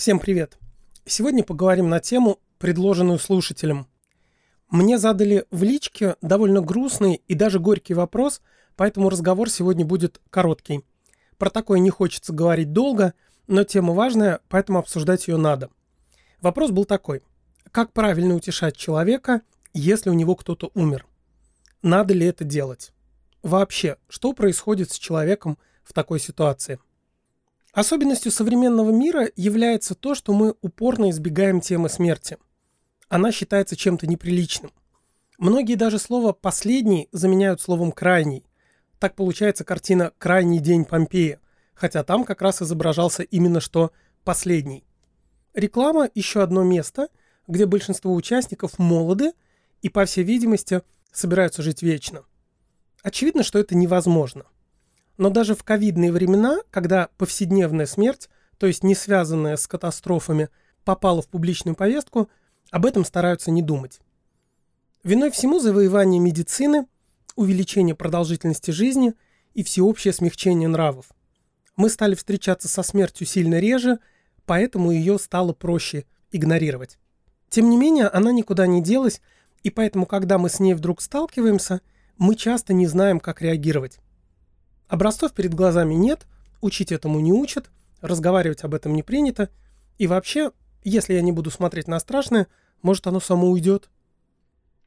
Всем привет! Сегодня поговорим на тему, предложенную слушателем. Мне задали в личке довольно грустный и даже горький вопрос, поэтому разговор сегодня будет короткий. Про такое не хочется говорить долго, но тема важная, поэтому обсуждать ее надо. Вопрос был такой. Как правильно утешать человека, если у него кто-то умер? Надо ли это делать? Вообще, что происходит с человеком в такой ситуации? Особенностью современного мира является то, что мы упорно избегаем темы смерти. Она считается чем-то неприличным. Многие даже слово «последний» заменяют словом «крайний». Так получается картина «Крайний день Помпея», хотя там как раз изображался именно что «последний». Реклама – еще одно место, где большинство участников молоды и, по всей видимости, собираются жить вечно. Очевидно, что это невозможно. Но даже в ковидные времена, когда повседневная смерть, то есть не связанная с катастрофами, попала в публичную повестку, об этом стараются не думать. Виной всему завоевание медицины, увеличение продолжительности жизни и всеобщее смягчение нравов. Мы стали встречаться со смертью сильно реже, поэтому ее стало проще игнорировать. Тем не менее, она никуда не делась, и поэтому, когда мы с ней вдруг сталкиваемся – мы часто не знаем, как реагировать. Образцов перед глазами нет, учить этому не учат, разговаривать об этом не принято, и вообще, если я не буду смотреть на страшное, может оно само уйдет.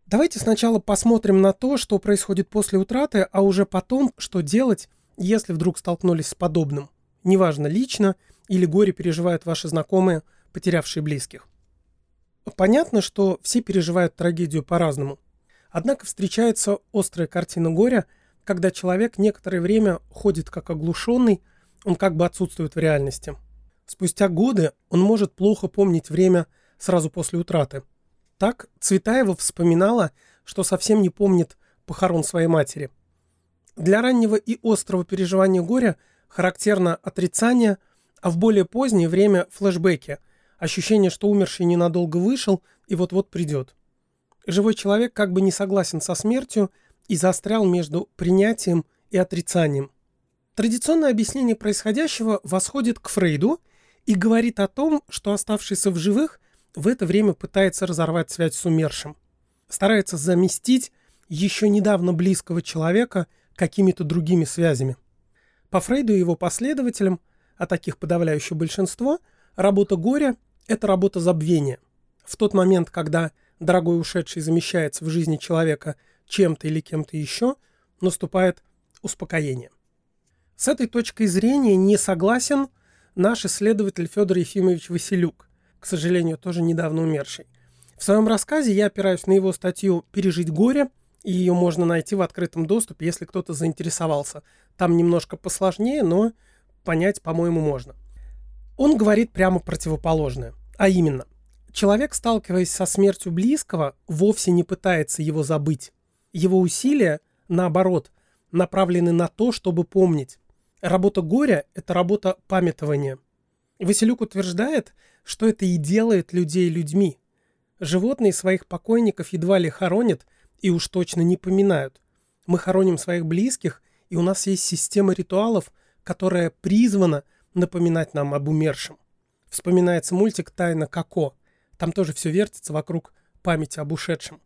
Давайте сначала посмотрим на то, что происходит после утраты, а уже потом, что делать, если вдруг столкнулись с подобным. Неважно, лично или горе переживают ваши знакомые, потерявшие близких. Понятно, что все переживают трагедию по-разному. Однако встречается острая картина горя, когда человек некоторое время ходит как оглушенный, он как бы отсутствует в реальности. Спустя годы он может плохо помнить время сразу после утраты. Так Цветаева вспоминала, что совсем не помнит похорон своей матери. Для раннего и острого переживания горя характерно отрицание, а в более позднее время флешбеки, ощущение, что умерший ненадолго вышел и вот-вот придет. Живой человек как бы не согласен со смертью и застрял между принятием и отрицанием. Традиционное объяснение происходящего восходит к Фрейду и говорит о том, что оставшийся в живых в это время пытается разорвать связь с умершим. Старается заместить еще недавно близкого человека какими-то другими связями. По Фрейду и его последователям, а таких подавляющее большинство, работа горя – это работа забвения. В тот момент, когда дорогой ушедший замещается в жизни человека чем-то или кем-то еще, наступает успокоение. С этой точкой зрения не согласен наш исследователь Федор Ефимович Василюк, к сожалению, тоже недавно умерший. В своем рассказе я опираюсь на его статью «Пережить горе», и ее можно найти в открытом доступе, если кто-то заинтересовался. Там немножко посложнее, но понять, по-моему, можно. Он говорит прямо противоположное, а именно, Человек, сталкиваясь со смертью близкого, вовсе не пытается его забыть. Его усилия, наоборот, направлены на то, чтобы помнить. Работа горя – это работа памятования. Василюк утверждает, что это и делает людей людьми. Животные своих покойников едва ли хоронят и уж точно не поминают. Мы хороним своих близких, и у нас есть система ритуалов, которая призвана напоминать нам об умершем. Вспоминается мультик «Тайна Коко», там тоже все вертится вокруг памяти об ушедшем.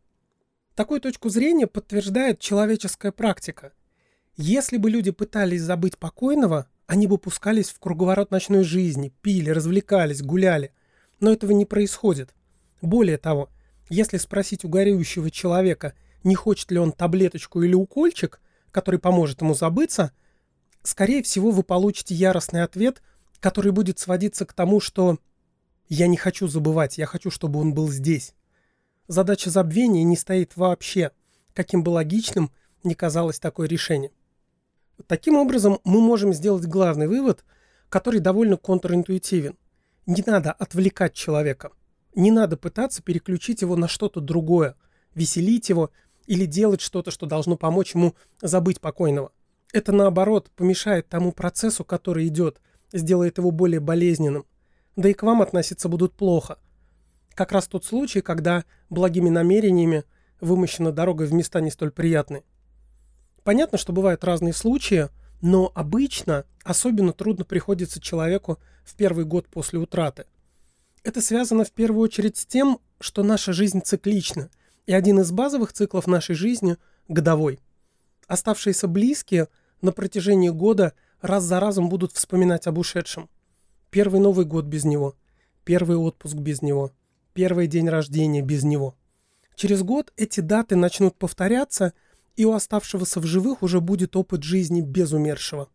Такую точку зрения подтверждает человеческая практика. Если бы люди пытались забыть покойного, они бы пускались в круговорот ночной жизни, пили, развлекались, гуляли. Но этого не происходит. Более того, если спросить у горюющего человека, не хочет ли он таблеточку или укольчик, который поможет ему забыться, скорее всего вы получите яростный ответ, который будет сводиться к тому, что я не хочу забывать, я хочу, чтобы он был здесь. Задача забвения не стоит вообще, каким бы логичным ни казалось такое решение. Таким образом, мы можем сделать главный вывод, который довольно контринтуитивен. Не надо отвлекать человека. Не надо пытаться переключить его на что-то другое, веселить его или делать что-то, что должно помочь ему забыть покойного. Это, наоборот, помешает тому процессу, который идет, сделает его более болезненным да и к вам относиться будут плохо. Как раз тот случай, когда благими намерениями вымощена дорога в места не столь приятные. Понятно, что бывают разные случаи, но обычно особенно трудно приходится человеку в первый год после утраты. Это связано в первую очередь с тем, что наша жизнь циклична, и один из базовых циклов нашей жизни – годовой. Оставшиеся близкие на протяжении года раз за разом будут вспоминать об ушедшем. Первый Новый год без него, первый отпуск без него, первый день рождения без него. Через год эти даты начнут повторяться, и у оставшегося в живых уже будет опыт жизни без умершего.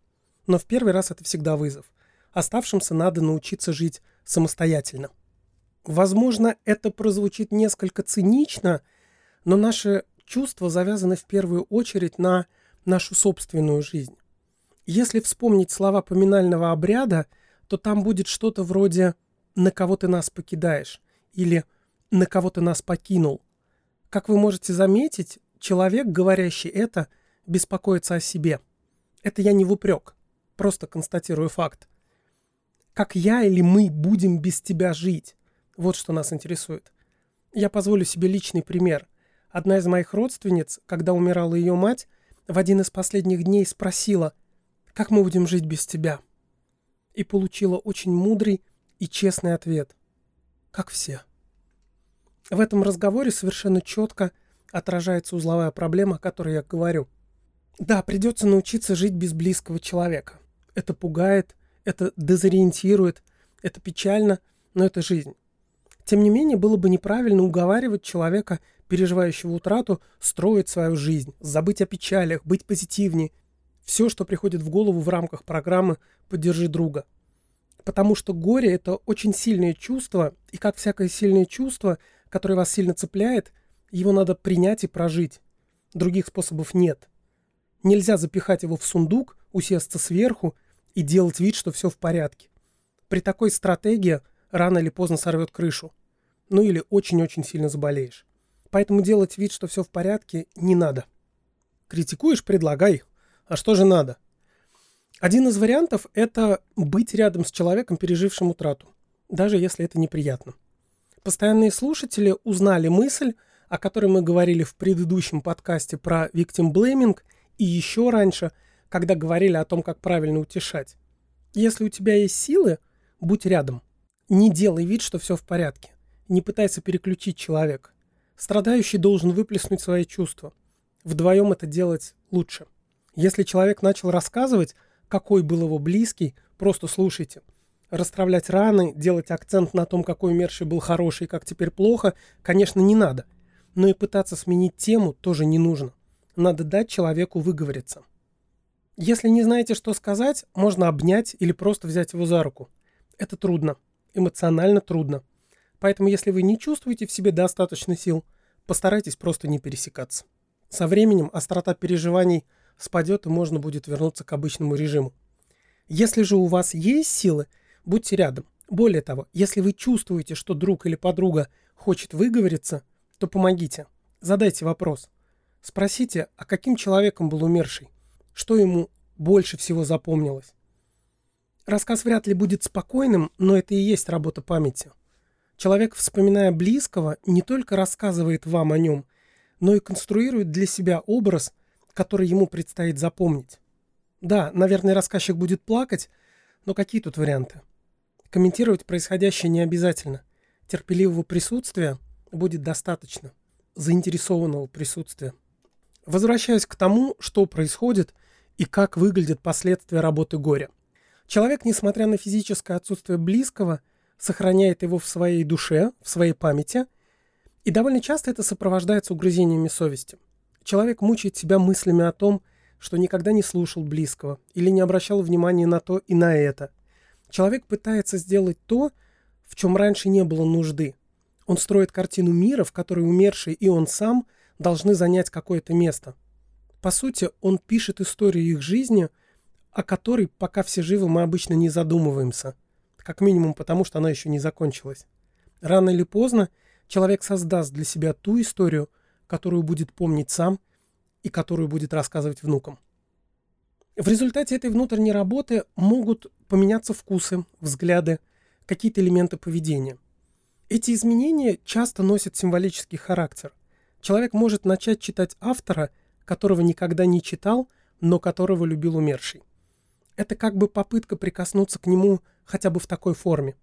Но в первый раз это всегда вызов. Оставшимся надо научиться жить самостоятельно. Возможно, это прозвучит несколько цинично, но наши чувства завязаны в первую очередь на нашу собственную жизнь. Если вспомнить слова поминального обряда, то там будет что-то вроде «на кого ты нас покидаешь» или «на кого ты нас покинул». Как вы можете заметить, человек, говорящий это, беспокоится о себе. Это я не в упрек, просто констатирую факт. Как я или мы будем без тебя жить? Вот что нас интересует. Я позволю себе личный пример. Одна из моих родственниц, когда умирала ее мать, в один из последних дней спросила, «Как мы будем жить без тебя?» И получила очень мудрый и честный ответ. «Как все». В этом разговоре совершенно четко отражается узловая проблема, о которой я говорю. Да, придется научиться жить без близкого человека. Это пугает, это дезориентирует, это печально, но это жизнь. Тем не менее, было бы неправильно уговаривать человека, переживающего утрату, строить свою жизнь, забыть о печалях, быть позитивнее. Все, что приходит в голову в рамках программы «Поддержи друга». Потому что горе – это очень сильное чувство, и как всякое сильное чувство, которое вас сильно цепляет, его надо принять и прожить. Других способов нет. Нельзя запихать его в сундук, усесться сверху и делать вид, что все в порядке. При такой стратегии рано или поздно сорвет крышу. Ну или очень-очень сильно заболеешь. Поэтому делать вид, что все в порядке, не надо. Критикуешь – предлагай. А что же надо? Один из вариантов – это быть рядом с человеком, пережившим утрату, даже если это неприятно. Постоянные слушатели узнали мысль, о которой мы говорили в предыдущем подкасте про victim blaming и еще раньше, когда говорили о том, как правильно утешать. Если у тебя есть силы, будь рядом – не делай вид, что все в порядке. Не пытайся переключить человека. Страдающий должен выплеснуть свои чувства. Вдвоем это делать лучше. Если человек начал рассказывать, какой был его близкий, просто слушайте. Расстравлять раны, делать акцент на том, какой умерший был хороший и как теперь плохо, конечно, не надо. Но и пытаться сменить тему тоже не нужно. Надо дать человеку выговориться. Если не знаете, что сказать, можно обнять или просто взять его за руку. Это трудно эмоционально трудно. Поэтому, если вы не чувствуете в себе достаточно сил, постарайтесь просто не пересекаться. Со временем острота переживаний спадет и можно будет вернуться к обычному режиму. Если же у вас есть силы, будьте рядом. Более того, если вы чувствуете, что друг или подруга хочет выговориться, то помогите. Задайте вопрос. Спросите, а каким человеком был умерший? Что ему больше всего запомнилось? Рассказ вряд ли будет спокойным, но это и есть работа памяти. Человек, вспоминая близкого, не только рассказывает вам о нем, но и конструирует для себя образ, который ему предстоит запомнить. Да, наверное, рассказчик будет плакать, но какие тут варианты? Комментировать происходящее не обязательно. Терпеливого присутствия будет достаточно. Заинтересованного присутствия. Возвращаясь к тому, что происходит и как выглядят последствия работы горя – Человек, несмотря на физическое отсутствие близкого, сохраняет его в своей душе, в своей памяти, и довольно часто это сопровождается угрызениями совести. Человек мучает себя мыслями о том, что никогда не слушал близкого или не обращал внимания на то и на это. Человек пытается сделать то, в чем раньше не было нужды. Он строит картину мира, в которой умерший и он сам должны занять какое-то место. По сути, он пишет историю их жизни – о которой, пока все живы, мы обычно не задумываемся. Как минимум потому, что она еще не закончилась. Рано или поздно человек создаст для себя ту историю, которую будет помнить сам и которую будет рассказывать внукам. В результате этой внутренней работы могут поменяться вкусы, взгляды, какие-то элементы поведения. Эти изменения часто носят символический характер. Человек может начать читать автора, которого никогда не читал, но которого любил умерший. Это как бы попытка прикоснуться к нему хотя бы в такой форме.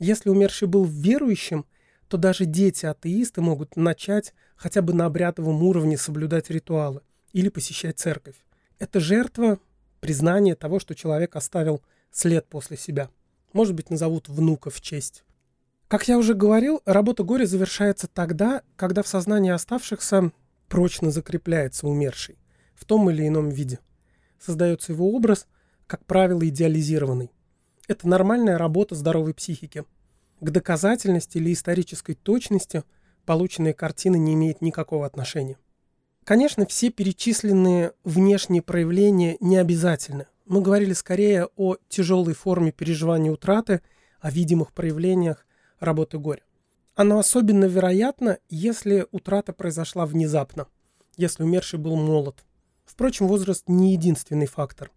Если умерший был верующим, то даже дети-атеисты могут начать хотя бы на обрядовом уровне соблюдать ритуалы или посещать церковь. Это жертва, признание того, что человек оставил след после себя. Может быть, назовут внука в честь. Как я уже говорил, работа горя завершается тогда, когда в сознании оставшихся прочно закрепляется умерший в том или ином виде. Создается его образ, как правило, идеализированный. Это нормальная работа здоровой психики. К доказательности или исторической точности полученная картина не имеет никакого отношения. Конечно, все перечисленные внешние проявления не обязательны. Мы говорили скорее о тяжелой форме переживания утраты, о видимых проявлениях работы горя. Оно особенно вероятно, если утрата произошла внезапно, если умерший был молод. Впрочем, возраст не единственный фактор.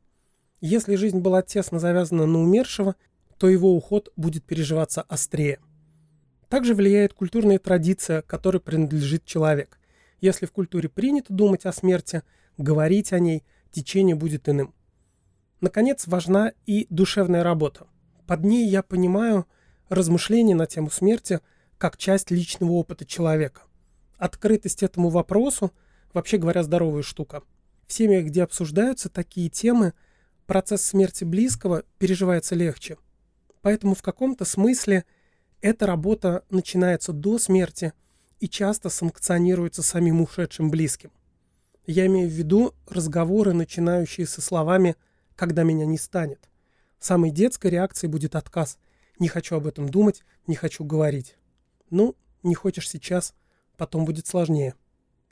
Если жизнь была тесно завязана на умершего, то его уход будет переживаться острее. Также влияет культурная традиция, которой принадлежит человек. Если в культуре принято думать о смерти, говорить о ней, течение будет иным. Наконец, важна и душевная работа. Под ней я понимаю размышления на тему смерти как часть личного опыта человека. Открытость этому вопросу, вообще говоря, здоровая штука. В семьях, где обсуждаются такие темы, процесс смерти близкого переживается легче. Поэтому в каком-то смысле эта работа начинается до смерти – и часто санкционируется самим ушедшим близким. Я имею в виду разговоры, начинающиеся словами «когда меня не станет». Самой детской реакцией будет отказ. Не хочу об этом думать, не хочу говорить. Ну, не хочешь сейчас, потом будет сложнее.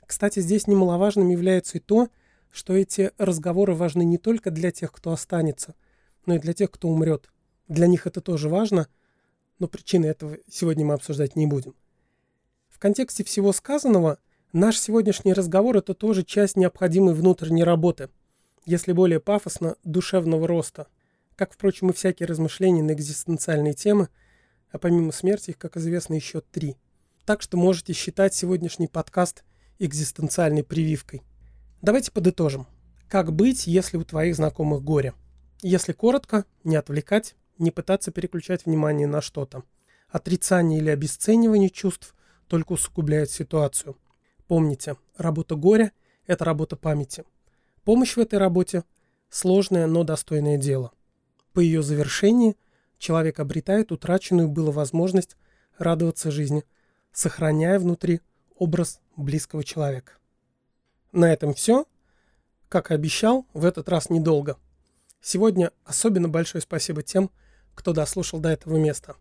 Кстати, здесь немаловажным является и то, что эти разговоры важны не только для тех, кто останется, но и для тех, кто умрет. Для них это тоже важно, но причины этого сегодня мы обсуждать не будем. В контексте всего сказанного, наш сегодняшний разговор – это тоже часть необходимой внутренней работы, если более пафосно, душевного роста, как, впрочем, и всякие размышления на экзистенциальные темы, а помимо смерти их, как известно, еще три. Так что можете считать сегодняшний подкаст экзистенциальной прививкой. Давайте подытожим. Как быть, если у твоих знакомых горе? Если коротко, не отвлекать, не пытаться переключать внимание на что-то. Отрицание или обесценивание чувств только усугубляет ситуацию. Помните, работа горя – это работа памяти. Помощь в этой работе – сложное, но достойное дело. По ее завершении человек обретает утраченную было возможность радоваться жизни, сохраняя внутри образ близкого человека. На этом все. Как и обещал, в этот раз недолго. Сегодня особенно большое спасибо тем, кто дослушал до этого места.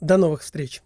До новых встреч!